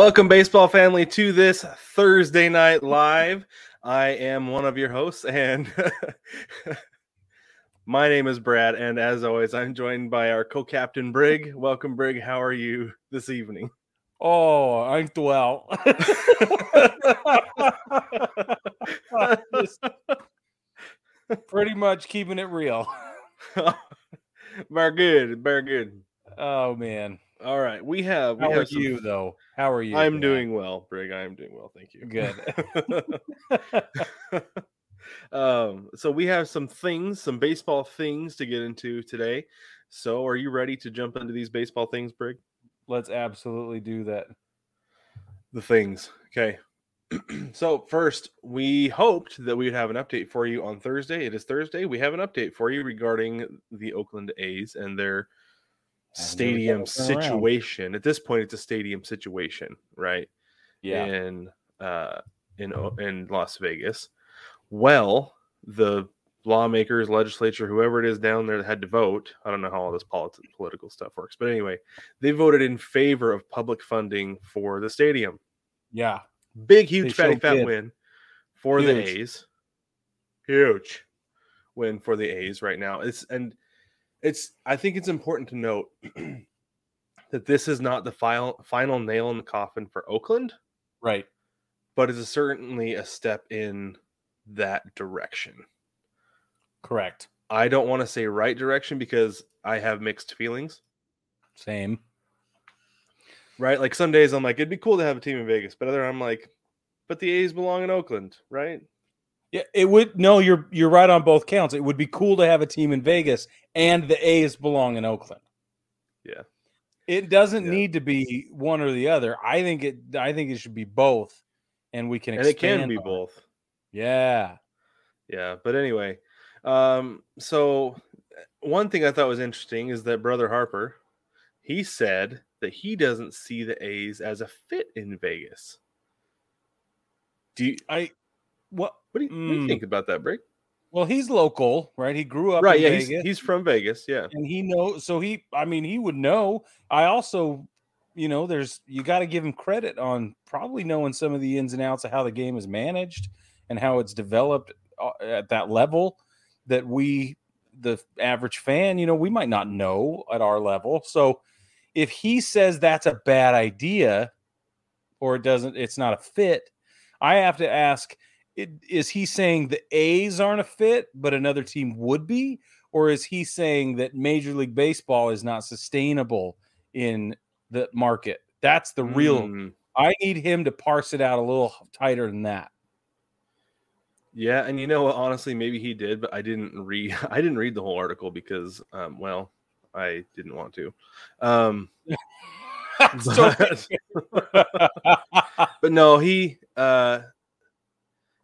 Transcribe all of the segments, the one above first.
Welcome, baseball family, to this Thursday night live. I am one of your hosts, and my name is Brad. And as always, I'm joined by our co-captain Brig. Welcome, Brig. How are you this evening? Oh, I'm well. Pretty much keeping it real. very good, very good. Oh man. All right, we have. We How have are some- you though? How are you? I'm man? doing well, Brig. I am doing well, thank you. good. um, so we have some things, some baseball things to get into today. So, are you ready to jump into these baseball things, Brig? Let's absolutely do that. The things. Okay. so, first, we hoped that we would have an update for you on Thursday. It is Thursday. We have an update for you regarding the Oakland A's and their stadium there we go, turn around. situation. At this point, it's a stadium situation, right? Yeah. in uh in in Las Vegas. Well, the lawmakers, legislature, whoever it is down there that had to vote. I don't know how all this politi- political stuff works, but anyway, they voted in favor of public funding for the stadium. Yeah. Big, huge, fatty, sure fat did. win for the A's. Huge win for the A's right now. It's and it's. I think it's important to note that this is not the final final nail in the coffin for Oakland Right. but it's certainly a step in that direction. Correct. I don't want to say right direction because I have mixed feelings, Same. right? Like some days I'm like, it'd be cool to have a team in Vegas, but other I'm like, but the A's belong in Oakland, right? Yeah, it would no, you're you're right on both counts. It would be cool to have a team in Vegas and the A's belong in Oakland. Yeah. It doesn't Yeah. need to be one or the other. I think it I think it should be both. And we can And it can be on it. both. Yeah. Yeah, but anyway, um, so one thing I thought was interesting is that brother Harper, he said that he doesn't see the A's as a fit in Vegas. Do you? I what What do you, what do you Mm. think about that, Brig? well, he's local, right? He grew up Right? in Yeah, Vegas. he's he's from Vegas. Yeah. and he knows so he i mean he would know i also you know there's you got to give him credit on probably knowing some of the ins and outs of how the game is managed and how it's developed uh, at that level that we the average fan you know we might not know at our level so if he says that's a bad idea or it doesn't it's not a fit i have to ask it, is he saying the a's aren't a fit but another team would be or is he saying that Major League Baseball is not sustainable in the market? That's the real. Mm, I need him to parse it out a little tighter than that. yeah, and you know what? Honestly, maybe he did, but I didn't read. I didn't read the whole article because, um, well, I didn't want to. Um, but, but no, he uh,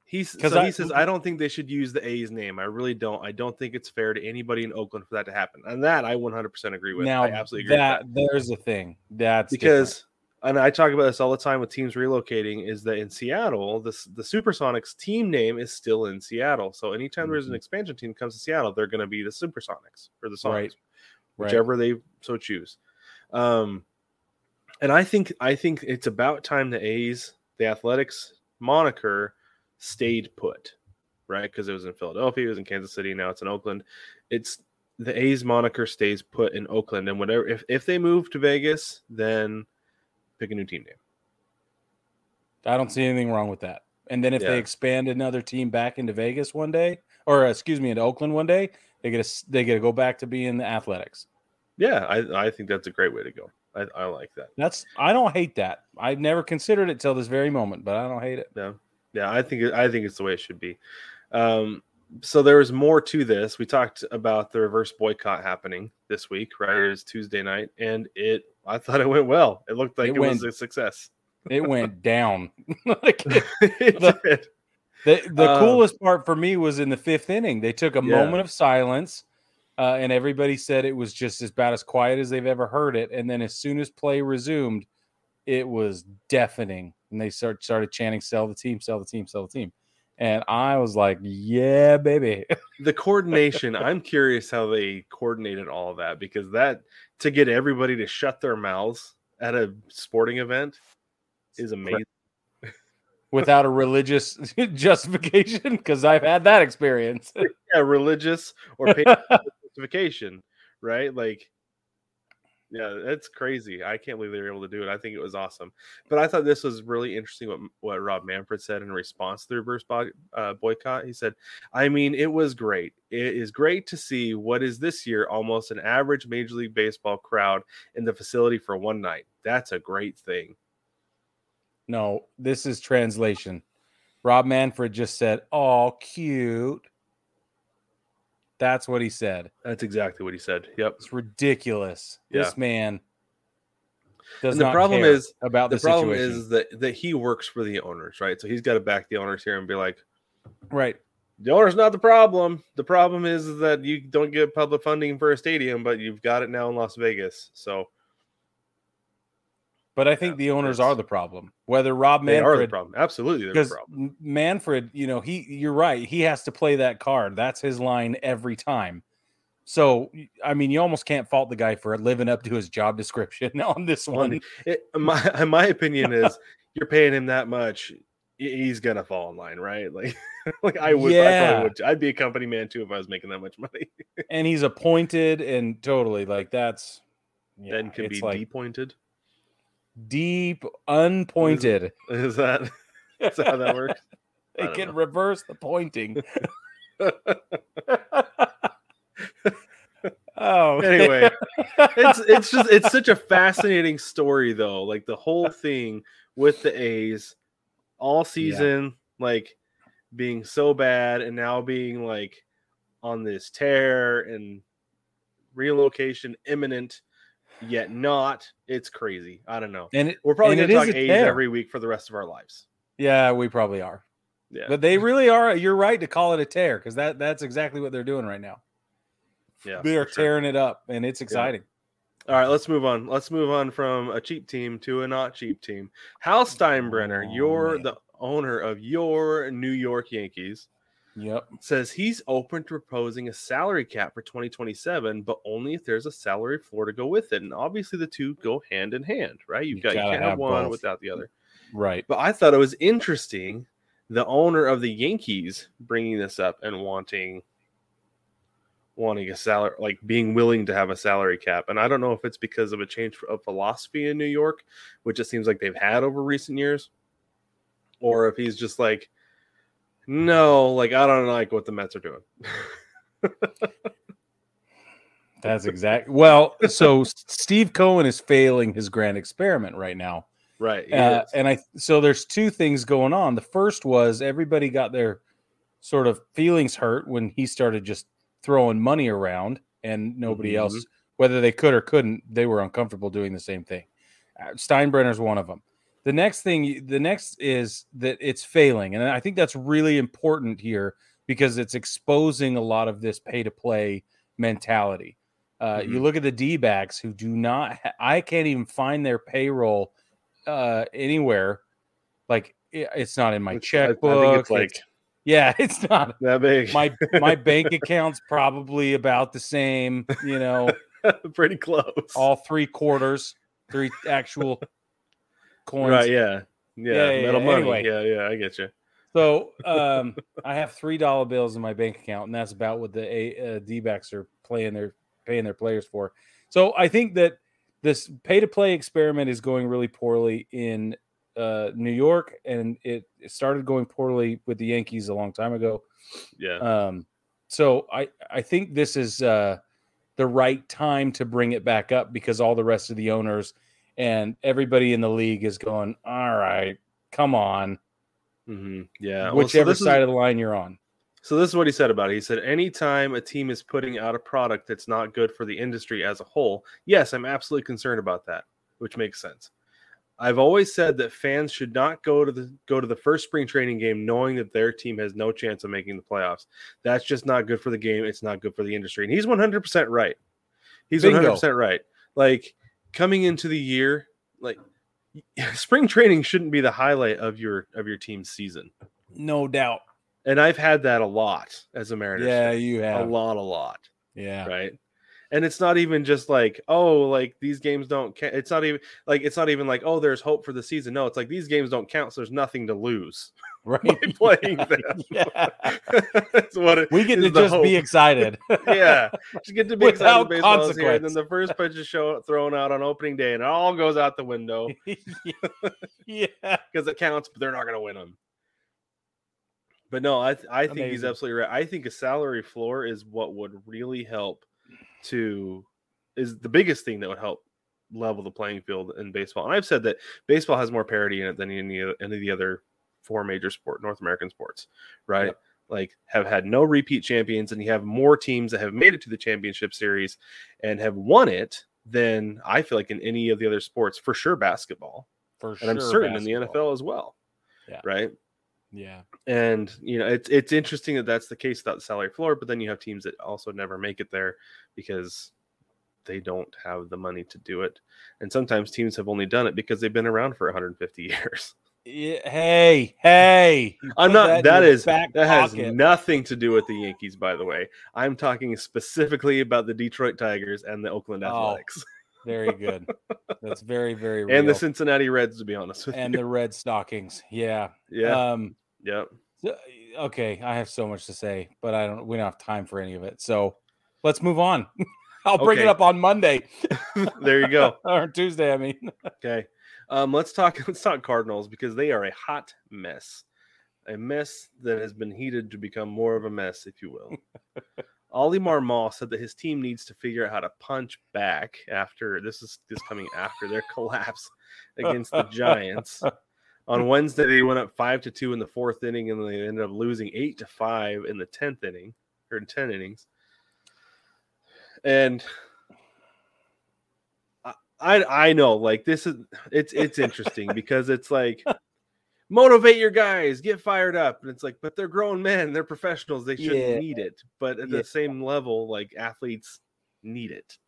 he's so I- he says I don't think they should use the A's name. I really don't. I don't think it's fair to anybody in Oakland for that to happen. And that I 100% agree with. now I absolutely agree that with that. there's a thing that's because and I talk about this all the time with teams relocating is that in Seattle, this the Supersonics team name is still in Seattle. So anytime there's an Mhm. expansion team comes to Seattle, they're going to be the Supersonics or the Sonics, Right. different. Right. whichever they so choose. Um, And I think I think it's about time the A's, the Athletics moniker stayed put, right? Because it was in Philadelphia, it was in Kansas City, now it's in Oakland. It's the A's moniker stays put in Oakland, and whatever if if they move to Vegas, then pick a new team name. I don't see anything wrong with that. And then if Yeah. they expand another team back into Vegas one day, or excuse me, into Oakland one day, they get to they get to go back to being the Athletics. Yeah, I I think that's a great way to go. I, I like that. That's I don't hate that. I've never considered it till this very moment, but I don't hate it. Yeah, yeah. I think I think it's the way it should be. Um, so there was more to this. We talked about the reverse boycott happening this week, right? It was Tuesday night, and it. I thought it went well. It looked like It it, was a success. It went down. like, It The- did. the the Um, coolest part for me was in the fifth inning. They took a Yeah. moment of silence, uh, and everybody said it was just as about as quiet as they've ever heard it. And then as soon as play resumed, it was deafening, and they start, started chanting "Sell the team, sell the team, sell the team." And I was like, "Yeah, baby." the coordination. I'm curious how they coordinated all of that because that to get everybody to shut their mouths at a sporting event is amazing. Without a religious justification, because I've had that experience. yeah, religious or justification, right? Like, yeah, that's crazy. I can't believe they were able to do it. I think it was awesome. But I thought this was really interesting what what Rob Manfred said in response to the reverse bo- uh, boycott. He said, "I mean, it was great. It is great to see what is this year almost an average Major League Baseball crowd in the facility for one night. That's a great thing." No, this is translation. Rob Manfred just said, "Oh, cute." That's what he said. That's exactly what he said. Yep. It's ridiculous. This man does And the not problem care is- about The the, problem situation. is that that he works for the owners, right? So he's got to back the owners here and be like, right. the owner's not the problem. The problem is that you don't get public funding for a stadium, but you've got it now in Las Vegas. So But I think the owners are the problem. Whether Rob the Manfred, problem. Absolutely, they're the because problem. Manfred, you know, he you're right. He has to play that card. That's his line every time. So I mean, you almost can't fault the guy for living up to his job description on this one. It, my my opinion is, you're paying him that much, he's gonna fall in line, right? Like, like I would, I Yeah. probably would. I'd be a company man too if I was making that much money. and he's appointed and totally like that's yeah, then can be like depointed. Deep unpointed. Is that is that how that works? I they can know. reverse the pointing. oh, Anyway, it's it's just it's such a fascinating story though. Like the whole thing with the A's all season, like being so bad and now being like on this tear and relocation imminent, yet not. It's crazy. I don't know. and it, We're probably gonna talk a A's tear. every week for the rest of our lives. yeah, we probably are, Yeah. but they really are. You're right to call it a tear because that that's exactly what they're doing right now. yeah. They are for sure. tearing it up, and it's exciting. All right, let's move on. Let's move on from a cheap team to a not cheap team. Hal Steinbrenner, Oh, you're man. the owner of your New York Yankees, Yep. says he's open to proposing a salary cap for 2027, but only if there's a salary floor to go with it. And obviously, the two go hand in hand, right? You've You got you can't have one both. without the other. Right. But I thought it was interesting the owner of the Yankees bringing this up and wanting wanting a salary like being willing to have a salary cap and i don't know if it's because of a change of philosophy in new york which it seems like they've had over recent years or if he's just like no like i don't like what the mets are doing That's exact. Well, so Steve Cohen is failing his grand experiment right now. right Uh, and I so there's two things going on. The first was everybody got their sort of feelings hurt when he started just throwing money around, and nobody Mhm. else, whether they could or couldn't, they were uncomfortable doing the same thing. Uh, Steinbrenner's one of them. The next thing, the next is that it's failing, and I think that's really important here because it's exposing a lot of this pay to play mentality. Uh, You Mhm. look at the D backs who do not, ha- I can't even find their payroll uh anywhere like it- it's not in my It's- I- I think checkbook it's like it's- yeah it's not that big my my bank account's probably about the same you know pretty close all three quarters three actual coins. Right? Yeah. Yeah. Yeah, yeah, metal yeah. money. Anyway. Yeah. Yeah. I get you. So um, I have three dollar bills in my bank account, and that's about what the A- uh, D-backs are playing their paying their players for. So I think that this pay to play experiment is going really poorly in uh, New York, and it, it started going poorly with the Yankees a long time ago. Yeah. Um, so I I think this is uh, the right time to bring it back up because all the rest of the owners and everybody in the league is going, all right, come on, hmm Yeah. Well, so whichever is- side of the line you're on. So this is what he said about it. He said, anytime a team is putting out a product that's not good for the industry as a whole, yes, I'm absolutely concerned about that, which makes sense. I've always said that fans should not go to the go to the first spring training game knowing that their team has no chance of making the playoffs. That's just not good for the game. It's not good for the industry. And he's 100% right. He's Bingo. 100% right. Like coming into the year, like spring training shouldn't be the highlight of your of your team's season. No doubt. And I've had that a lot as a Mariners Yeah, fan you have a lot, a lot, Yeah. right? And it's not even just like, oh, like these games don't count. It's not even like it's not even like, oh, there's hope for the season. No, it's like these games don't count, so there's nothing to lose Right. by playing them. yeah. That's what it We get to just be excited. yeah, just get to be Without excited baseball is here, and then the first pitch is show thrown out on opening day, and it all goes out the window yeah. because it counts, but they're not going to win them. But no, I th- I think he's absolutely right. I think a salary floor is what would really help to is the biggest thing that would help level the playing field in baseball. And I've said that baseball has more parity in it than any any of the other four major sport North American sports, right? Yep. Like have had no repeat champions, and you have more teams that have made it to the championship series and have won it than I feel like in any of the other sports, for sure basketball. For And I'm sure certain in the. NFL as well. Yeah. Right Yeah. and you know it's it's interesting that that's the case without the salary floor but then you have teams that also never make it there because they don't have the money to do it and sometimes teams have only done it because they've been around for 150 years Hey, hey. i'm not that your is that has pocket. nothing to do with the yankees by the way i'm talking specifically about the detroit tigers and the oakland Oh, athletics Very good. That's very, very real. and the cincinnati reds to be honest with and you the red stockings. Yeah. yeah Um yeah okay, I have so much to say, but I don't we don't have time for any of it. So let's move on. I'll bring it up on Monday there you go or Tuesday, I mean. Okay. Um, let's talk let's talk Cardinals because they are a hot mess. A mess that has been heated to become more of a mess, if you will. Ollie Marmol said that his team needs to figure out how to punch back after this is this coming after their collapse against the Giants. On Wednesday, they went up five to two in the fourth inning, and they ended up losing eight to five in the tenth inning or in ten innings. And I I know, like this is it's it's interesting because it's like motivate your guys, get fired up, and it's like, but they're grown men, they're professionals, they shouldn't Yeah. need it. But at Yeah. the same level, like athletes need it.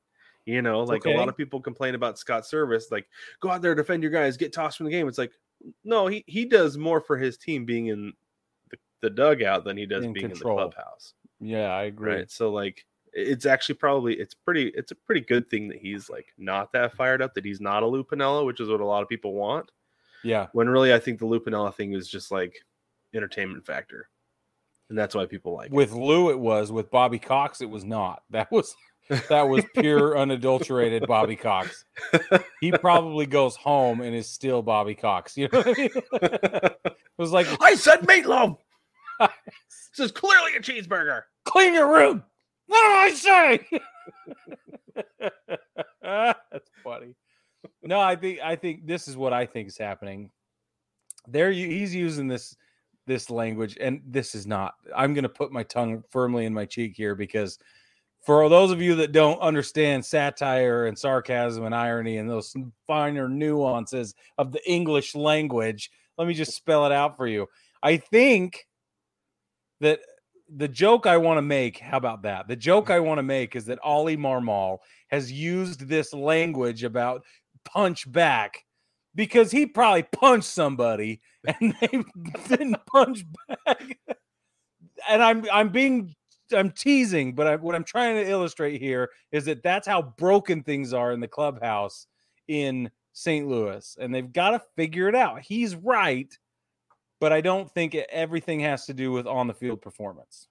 You know, like a lot of people complain about Scott Servais, like go out there, defend your guys, get tossed from the game. It's like, no, he he does more for his team being in the, the dugout than he does In being control. in the clubhouse. Yeah, I agree. Right. So like it's actually probably it's pretty it's a pretty good thing that he's like not that fired up, that he's not a Lou Piniella, which is what a lot of people want. Yeah. When really I think the Lou Piniella thing is just like entertainment factor. And that's why people like it. With Lou it was, with Bobby Cox it was not. That was that was pure unadulterated Bobby Cox. He probably goes home and is still Bobby Cox. You know what I mean? it was like I said meatloaf. this is clearly a cheeseburger. clean your room. What do I say? That's funny. No, I think I think this is what I think is happening. There, he's using this this language, and this is not. I'm going to put my tongue firmly in my cheek here because for those of you that don't understand satire and sarcasm and irony and those finer nuances of the English language, let me just spell it out for you. I think that the joke I want to make, how about that? The joke mm. I want to make is that Ollie Marmol has used this language about punch back because he probably punched somebody and they didn't punch back. And I'm I'm being I'm teasing, but I, what I'm trying to illustrate here is that that's how broken things are in the clubhouse in St. Louis, and they've got to figure it out. He's right, but I don't think everything has to do with on the field performance.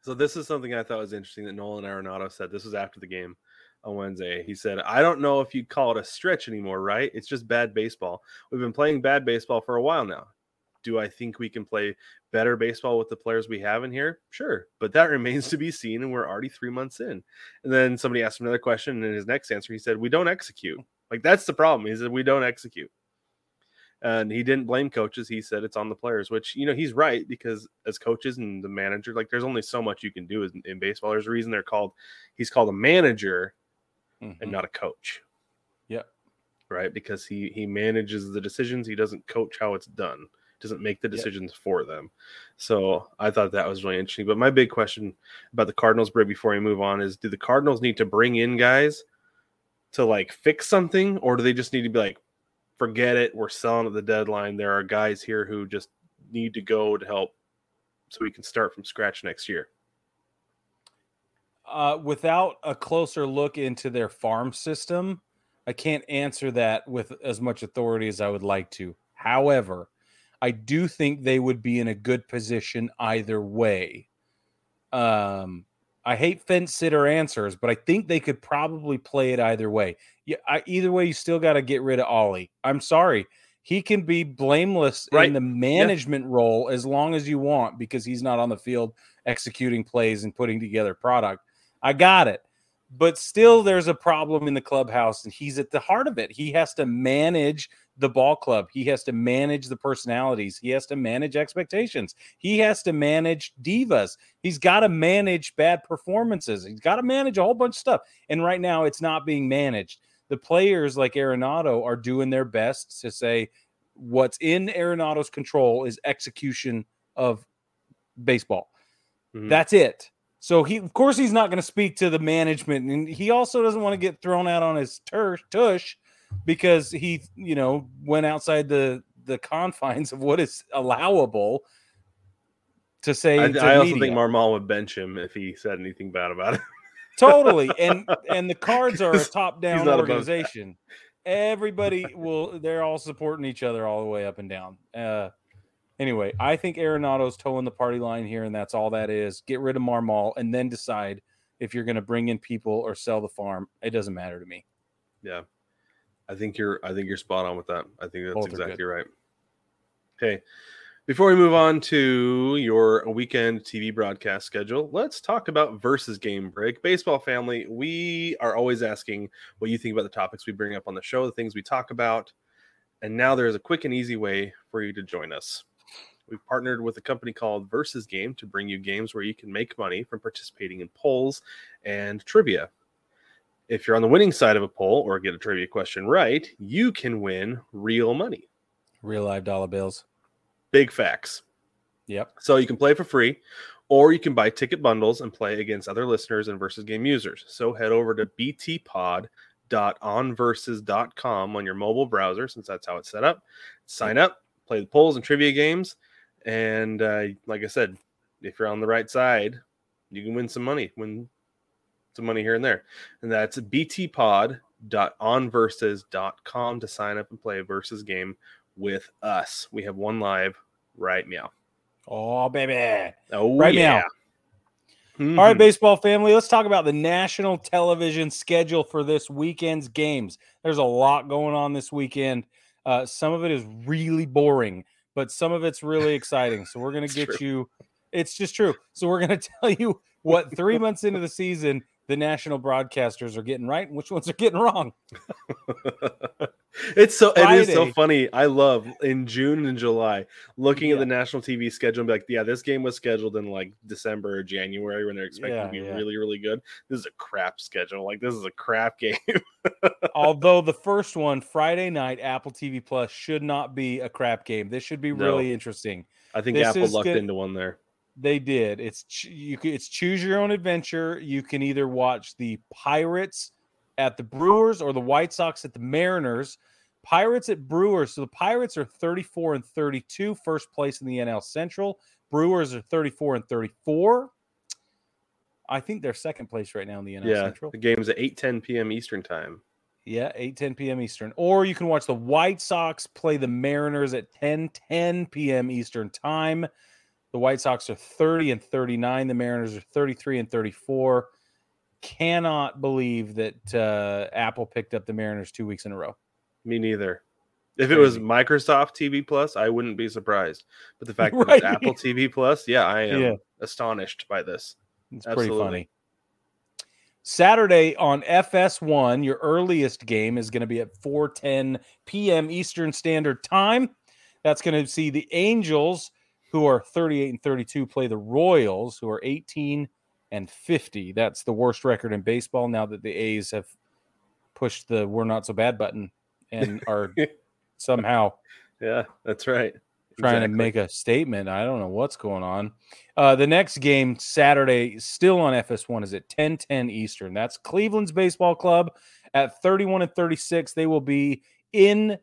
So this is something I thought was interesting that Nolan Arenado said. This was after the game on Wednesday. He said, "I don't know if you'd call it a stretch anymore, right? It's just bad baseball. We've been playing bad baseball for a while now. Do I think we can play better baseball with the players we have in here? Sure, but that remains to be seen, and we're already three months in." And then somebody asked him another question, and in his next answer, he said, "We don't execute. Like that's the problem. He said we don't execute." And he didn't blame coaches. He said it's on the players, which you know he's right because as coaches and the manager, like there's only so much you can do in, in baseball. There's a reason they're called. He's called a manager mm-hmm. and not a coach. Yep. Right, because he he manages the decisions. He doesn't coach how it's done. Doesn't make the decisions yep. for them. So I thought that was really interesting. But my big question about the Cardinals, Brig, before we move on, is: Do the Cardinals need to bring in guys to like fix something, or do they just need to be like, forget it. We're selling at the deadline. There are guys here who just need to go to help so we can start from scratch next year. Uh, without a closer look into their farm system, I can't answer that with as much authority as I would like to. However, I do think they would be in a good position either way. Um, I hate fence sitter answers, but I think they could probably play it either way. Yeah, I, either way, you still got to get rid of Ollie. I'm sorry, he can be blameless right. in the management yeah. role as long as you want because he's not on the field executing plays and putting together product. I got it, but still, there's a problem in the clubhouse, and he's at the heart of it. He has to manage the ball club. He has to manage the personalities. He has to manage expectations. He has to manage divas. He's got to manage bad performances. He's got to manage a whole bunch of stuff. And right now, it's not being managed. The players like Arenado are doing their best to say what's in Arenado's control is execution of baseball. Mm-hmm. That's it. So he, of course, he's not going to speak to the management, and he also doesn't want to get thrown out on his tush because he, you know, went outside the the confines of what is allowable to say. I, I also media. think Marmol would bench him if he said anything bad about it. totally, and and the Cards are a top down organization. Everybody will. They're all supporting each other all the way up and down. Uh, anyway, I think Arenado's toeing the party line here, and that's all that is. Get rid of Marmol and then decide if you're going to bring in people or sell the farm. It doesn't matter to me. Yeah. I think you're I think you're spot on with that. I think that's Both exactly right. Okay. Before we move on to your weekend TV broadcast schedule, let's talk about versus game break. Baseball family, we are always asking what you think about the topics we bring up on the show, the things we talk about. And now there's a quick and easy way for you to join us. We've partnered with a company called Versus Game to bring you games where you can make money from participating in polls and trivia. If you're on the winning side of a poll or get a trivia question right, you can win real money. Real live dollar bills. Big facts. Yep. So you can play for free, or you can buy ticket bundles and play against other listeners and versus game users. So head over to btpod.onversus.com on your mobile browser, since that's how it's set up. Sign up, play the polls and trivia games. And uh, like I said, if you're on the right side, you can win some money, win some money here and there. And that's btpod.onversus.com to sign up and play a versus game with us. We have one live right now. Oh, baby. Oh, right yeah. now. Mm-hmm. All right, baseball family, let's talk about the national television schedule for this weekend's games. There's a lot going on this weekend. Uh, some of it is really boring, but some of it's really exciting. So we're going to get true. you. It's just true. So we're going to tell you what three months into the season the national broadcasters are getting right and which ones are getting wrong. it's so Friday. it is so funny. I love in June and July looking yeah. at the national TV schedule and be like, yeah, this game was scheduled in like December or January when they're expected yeah, to be yeah. really, really good. This is a crap schedule. Like this is a crap game. Although the first one, Friday night, Apple TV Plus should not be a crap game. This should be really no. interesting. I think this Apple lucked good. into one there. They did. It's you. It's choose your own adventure. You can either watch the Pirates at the Brewers or the White Sox at the Mariners. Pirates at Brewers. So the Pirates are 34 and 32, first place in the NL Central. Brewers are 34 and 34. I think they're second place right now in the NL yeah, Central. The game's at 8 10 p.m. Eastern time. Yeah, 8 10 p.m. Eastern. Or you can watch the White Sox play the Mariners at 10 10 p.m. Eastern time. The White Sox are 30 and 39. The Mariners are 33 and 34. Cannot believe that uh, Apple picked up the Mariners two weeks in a row. Me neither. If it was Microsoft TV Plus, I wouldn't be surprised. But the fact that Right. it's Apple TV Plus, yeah, I am Yeah. astonished by this. It's pretty Absolutely. funny. Saturday on FS1, your earliest game is going to be at 4:10 p.m. Eastern Standard Time. That's going to see the Angels, who are 38 and 32, play the Royals, who are 18 and 50. That's the worst record in baseball now that the A's have pushed the "we're not so bad" button and are somehow Yeah, that's right. trying to make a statement. I don't know what's going on. Uh, the next game Saturday, still on FS1, is at 10 10 Eastern. That's Cleveland's baseball club at 31 and 36. They will be in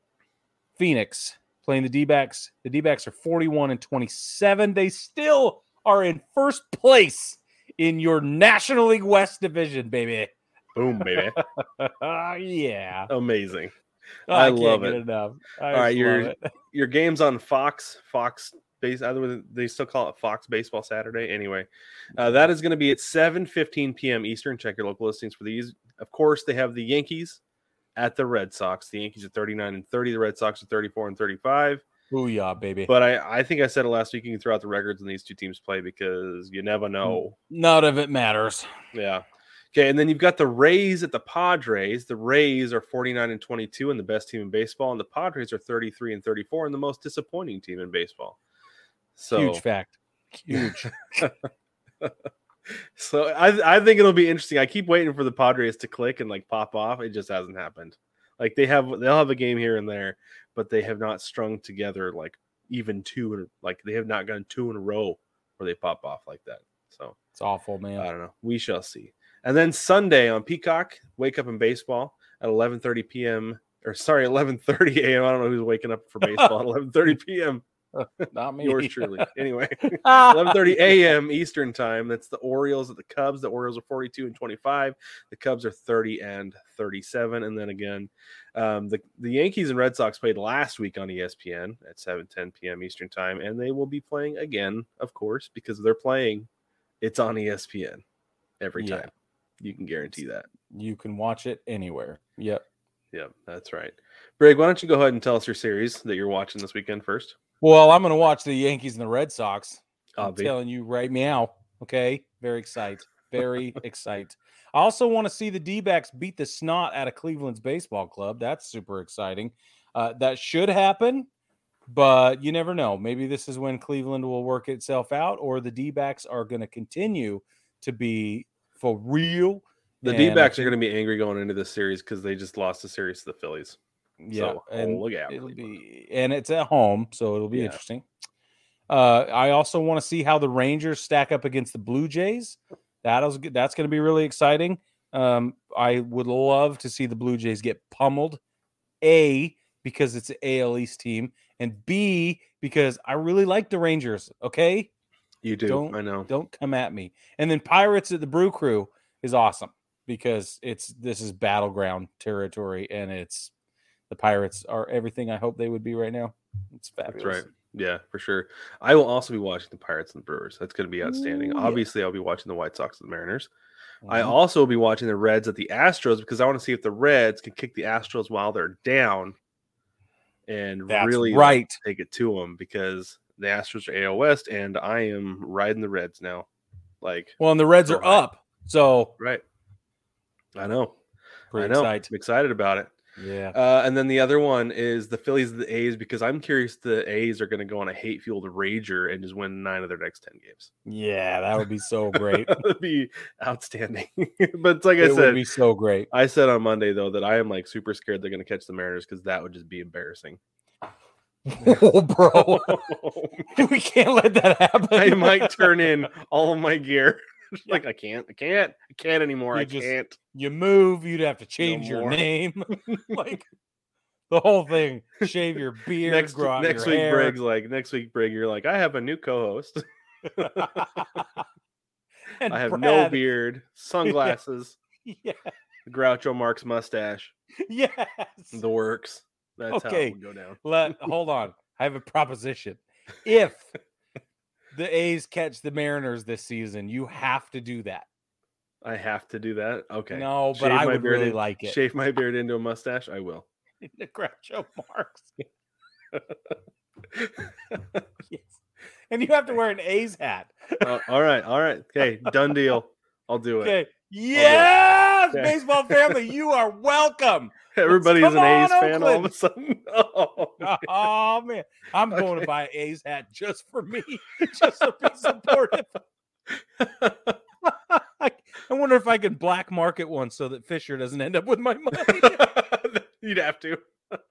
Phoenix playing the D backs. The D backs are 41 and 27. They still are in first place in your National League West division, baby. Boom, baby. yeah. Amazing. I, I love it. enough. I All right, your it. Your game's on Fox, Fox base. Either they still call it Fox Baseball Saturday. Anyway, uh, that is going to be at 7 15 p.m. Eastern. Check your local listings for these. Of course, they have the Yankees at the Red Sox. The Yankees are 39 and 30. The Red Sox are 34 and 35. Booyah, baby. But I, I think I said it last week. You can throw out the records when these two teams play because you never know. None of it matters. Yeah. Okay, and then you've got the Rays at the Padres. The Rays are 49 and 22 and the best team in baseball, and the Padres are 33 and 34 and the most disappointing team in baseball. So, Huge fact. Huge. so I, I think it'll be interesting. I keep waiting for the Padres to click and like pop off. It just hasn't happened. Like they have, they'll have a game here and there, but they have not strung together like even two, in- like they have not gone two in a row where they pop off like that. So It's awful, man. I don't know. We shall see. And then Sunday on Peacock, wake up in baseball at 11:30 p.m. or sorry, 11:30 a.m. I don't know who's waking up for baseball at 11:30 p.m. Not me. Yours truly. Anyway, Ah, 11:30 a.m. Eastern time. That's the Orioles at the Cubs. The Orioles are 42 and 25. The Cubs are 30 and 37. And then again, um, the the Yankees and Red Sox played last week on ESPN at 7:10 p.m. Eastern time, and they will be playing again, of course, because they're playing. It's on ESPN every Yeah. time. You can guarantee that. you can watch it anywhere. Yep. Yep, that's right. Brig, why don't you go ahead and tell us your series that you're watching this weekend first? Well, I'm going to watch the Yankees and the Red Sox. I'm telling you right now. Okay. Very excited. Very excited. I also want to see the D backs beat the snot out of Cleveland's baseball club. That's super exciting. Uh, that should happen, but you never know. Maybe this is when Cleveland will work itself out, or the D backs are going to continue to be for real. The D backs are going to be angry going into this series because they just lost the series to the Phillies. Yeah, So, oh, and look out, it'll be and it's at home, so it'll be Yeah. interesting. Uh, I also want to see how the Rangers stack up against the Blue Jays. That'll that's going to be really exciting. Um, I would love to see the Blue Jays get pummeled. A because it's an AL East team, and B because I really like the Rangers. Okay, You do. Don't- I know. don't come at me. And then Pirates at the Brew Crew is awesome because it's this is battleground territory, and it's the Pirates are everything I hope they would be right now. It's fabulous. That's right. Yeah, for sure. I will also be watching the Pirates and the Brewers. That's going to be outstanding. Ooh, yeah. Obviously, I'll be watching the White Sox and the Mariners. I also will be watching the Reds at the Astros because I want to see if the Reds can kick the Astros while they're down and That's really right. take it to them because the Astros are AL West and I am riding the Reds now. Like, Well, and the Reds are up, so right. I know. pretty I know. excited. I'm excited about it. Yeah. Uh, and then the other one is the Phillies the A's because I'm curious the A's are going to go on a hate fueled rager and just win nine of their next 10 games. Yeah, that would be so great. That'd be outstanding. but like I said, it would said, be so great. I said on Monday though that I am like super scared they're going to catch the Mariners because that would just be embarrassing. oh, bro, we can't let that happen. I might turn in all of my gear. like I can't, I can't, I can't anymore. You I just- can't. you move, you'd have to change your name, like the whole thing. Shave your beard, Next next week, hair. Briggs like next week, Brig, you're like I have a new co-host. I have no beard, sunglasses. Yeah, Groucho Marx mustache. yes. The works. That's how it would go down. Let hold on. I have a proposition. If the A's catch the Mariners this season, you have to do that. I have to do that. Okay. No, but Shave I would really in- like it. Shave my beard into a mustache. I will. the Groucho Marx. yes. And you have to wear an A's hat. Uh, all right. All right. Okay. Done deal. I'll do it. Okay. Yes, Okay. baseball family, you are welcome. Everybody's an A's fan all of a sudden. Oh, Oh man, I'm going to buy an A's hat just for me, just to be supportive. I wonder if I can black market one so that Fisher doesn't end up with my money. You'd have to.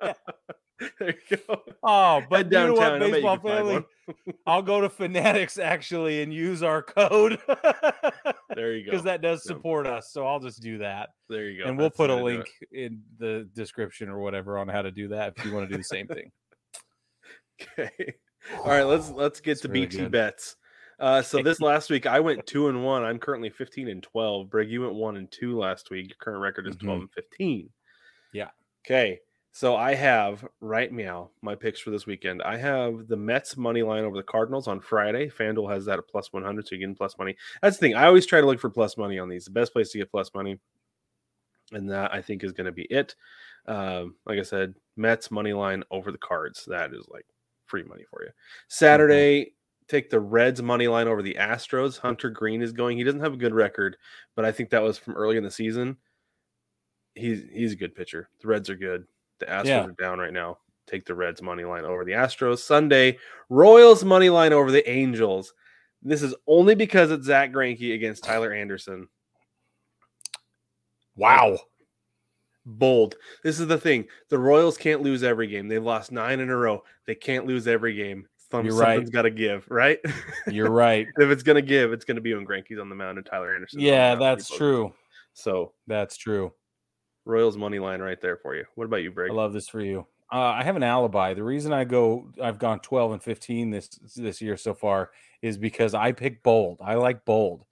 there you go. Oh, but you know downtown. what, I bet you baseball family? I'll go to Fanatics actually and use our code There you go. because that does support us. So I'll just do that, there you go. and we'll That's put a way to do link in the description or whatever on how to do that if you want to do the same thing. Okay. All right. Let's let's get It's to really BT good. bets. Uh, so this last week I went two and one. I'm currently 15 and 12. Brig, you went one and two last week. Your current record is 12 Mhm. and 15. Yeah. Okay. So I have right meow my picks for this weekend. I have the Mets money line over the Cardinals on Friday. FanDuel has that at plus 100, so you get plus money. That's the thing. I always try to look for plus money on these. The best place to get plus money, and that I think is going to be it. Um, like I said, Mets money line over the Cards. That is like free money for you. Saturday, take the Reds money line over the Astros. Hunter Greene is going. He doesn't have a good record, but I think that was from early in the season. He's he's a good pitcher. The Reds are good. The Astros Yeah. are down right now. Take the Reds money line over the Astros. Sunday, Royals money line over the Angels. This is only because it's Zack Greinke against Tyler Anderson. Wow. Bold. This is the thing. The Royals can't lose every game. They've lost nine in a row. They can't lose every game. Some, You're right. something's got to give, right? You're right. if it's gonna give, it's gonna be when Greinke's on the mound and Tyler Anderson. Yeah, that's true. So That's true. Royals money line right there for you. What about you, Brig? I love this for you. Uh, I have an alibi. The reason I go, I've gone 12 and 15 this this year so far is because I pick bold. I like bold.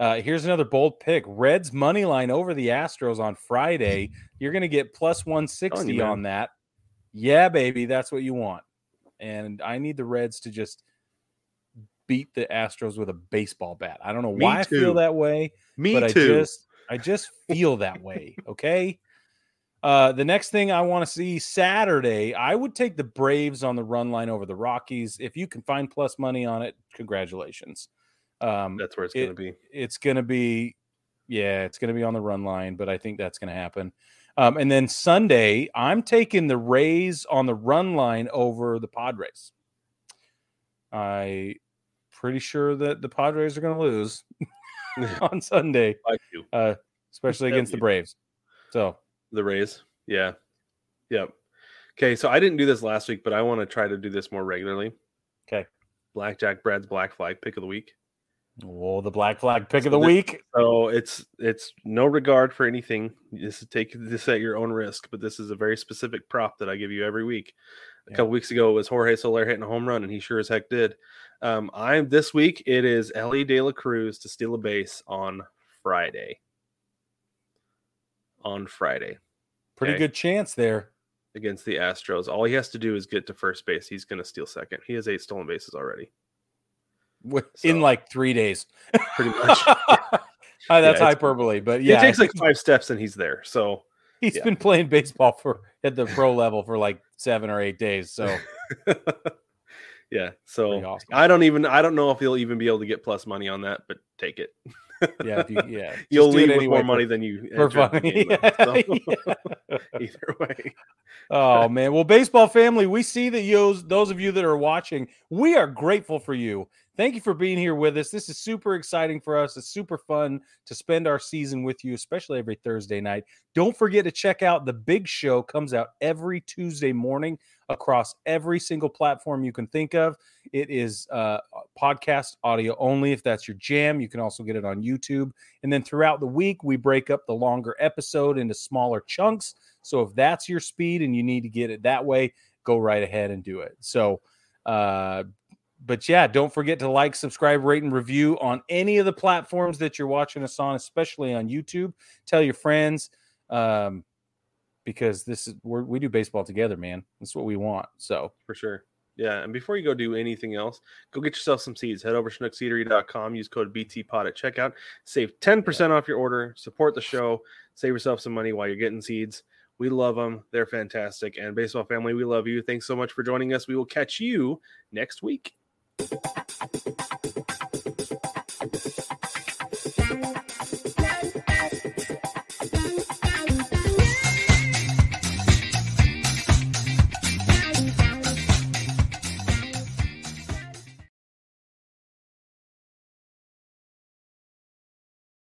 Uh, here's another bold pick: Reds money line over the Astros on Friday. You're going to get plus 160 man. on that. Yeah, baby, that's what you want. And I need the Reds to just beat the Astros with a baseball bat. I don't know Me why I feel that way Me but too. I just I just feel that way. Okay. Uh, the next thing I want to see Saturday, I would take the Braves on the run line over the Rockies. If you can find plus money on it, congratulations. Um, That's where it's it- gonna be. it's going to be, yeah, it's going to be on the run line, but I think that's going to happen. Um, and then Sunday, I'm taking the Rays on the run line over the Padres. I pretty sure that the Padres are going to lose on Sunday, uh, especially against the Braves. So The Rays. Yeah. Yep. Okay, so I didn't do this last week, but I want to try to do this more regularly. Okay. Blackjack Brad's Black Flag pick of the week. Oh, the black flag pick So of the this- week. So it's it's no regard for anything. This is take this at your own risk, but this is a very specific prop that I give you every week. A Yeah. couple weeks ago it was Jorge Soler hitting a home run, and he sure as heck did. Um, I'm this week it is Elly De La Cruz to steal a base on Friday. On Friday Pretty okay. good chance there. against the Astros. All he has to do is get to first base. He's going to steal second. He has eight stolen bases already. So- In like three days. Pretty much. Uh, that's it's- hyperbole, but yeah, it takes like five steps and he's there. So he's yeah. been playing baseball for at the pro level for like seven or eight days. So yeah. So awesome. I don't even I don't know if you'll even be able to get plus money on that, but take it. yeah, if you, yeah. You'll leave with anyway more for- money than you for fun. game with, Yeah, so, Either way. Oh man. Well, baseball family, we see that you those of you that are watching, we are grateful for you. Thank you for being here with us. This is super exciting for us. It's super fun to spend our season with you, especially every Thursday night. Don't forget to check out the big show comes out every Tuesday morning across every single platform you can think of. It is uh, podcast audio only if that's your jam. You can also get it on YouTube. And then throughout the week, we break up the longer episode into smaller chunks. So if that's your speed and you need to get it that way, go right ahead and do it. So, uh, but yeah, don't forget to like, subscribe, rate, and review on any of the platforms that you're watching us on, especially on YouTube. Tell your friends, Um, because this is we're, we do baseball together, man. That's what we want. So for sure. Yeah, and before you go do anything else, go get yourself some seeds. Head over to schnookseedery.com, use code BTPOD at checkout, save 10% off your order, support the show, save yourself some money while you're getting seeds. We love them. They're fantastic. And baseball family, we love you. Thanks so much for joining us. We will catch you next week.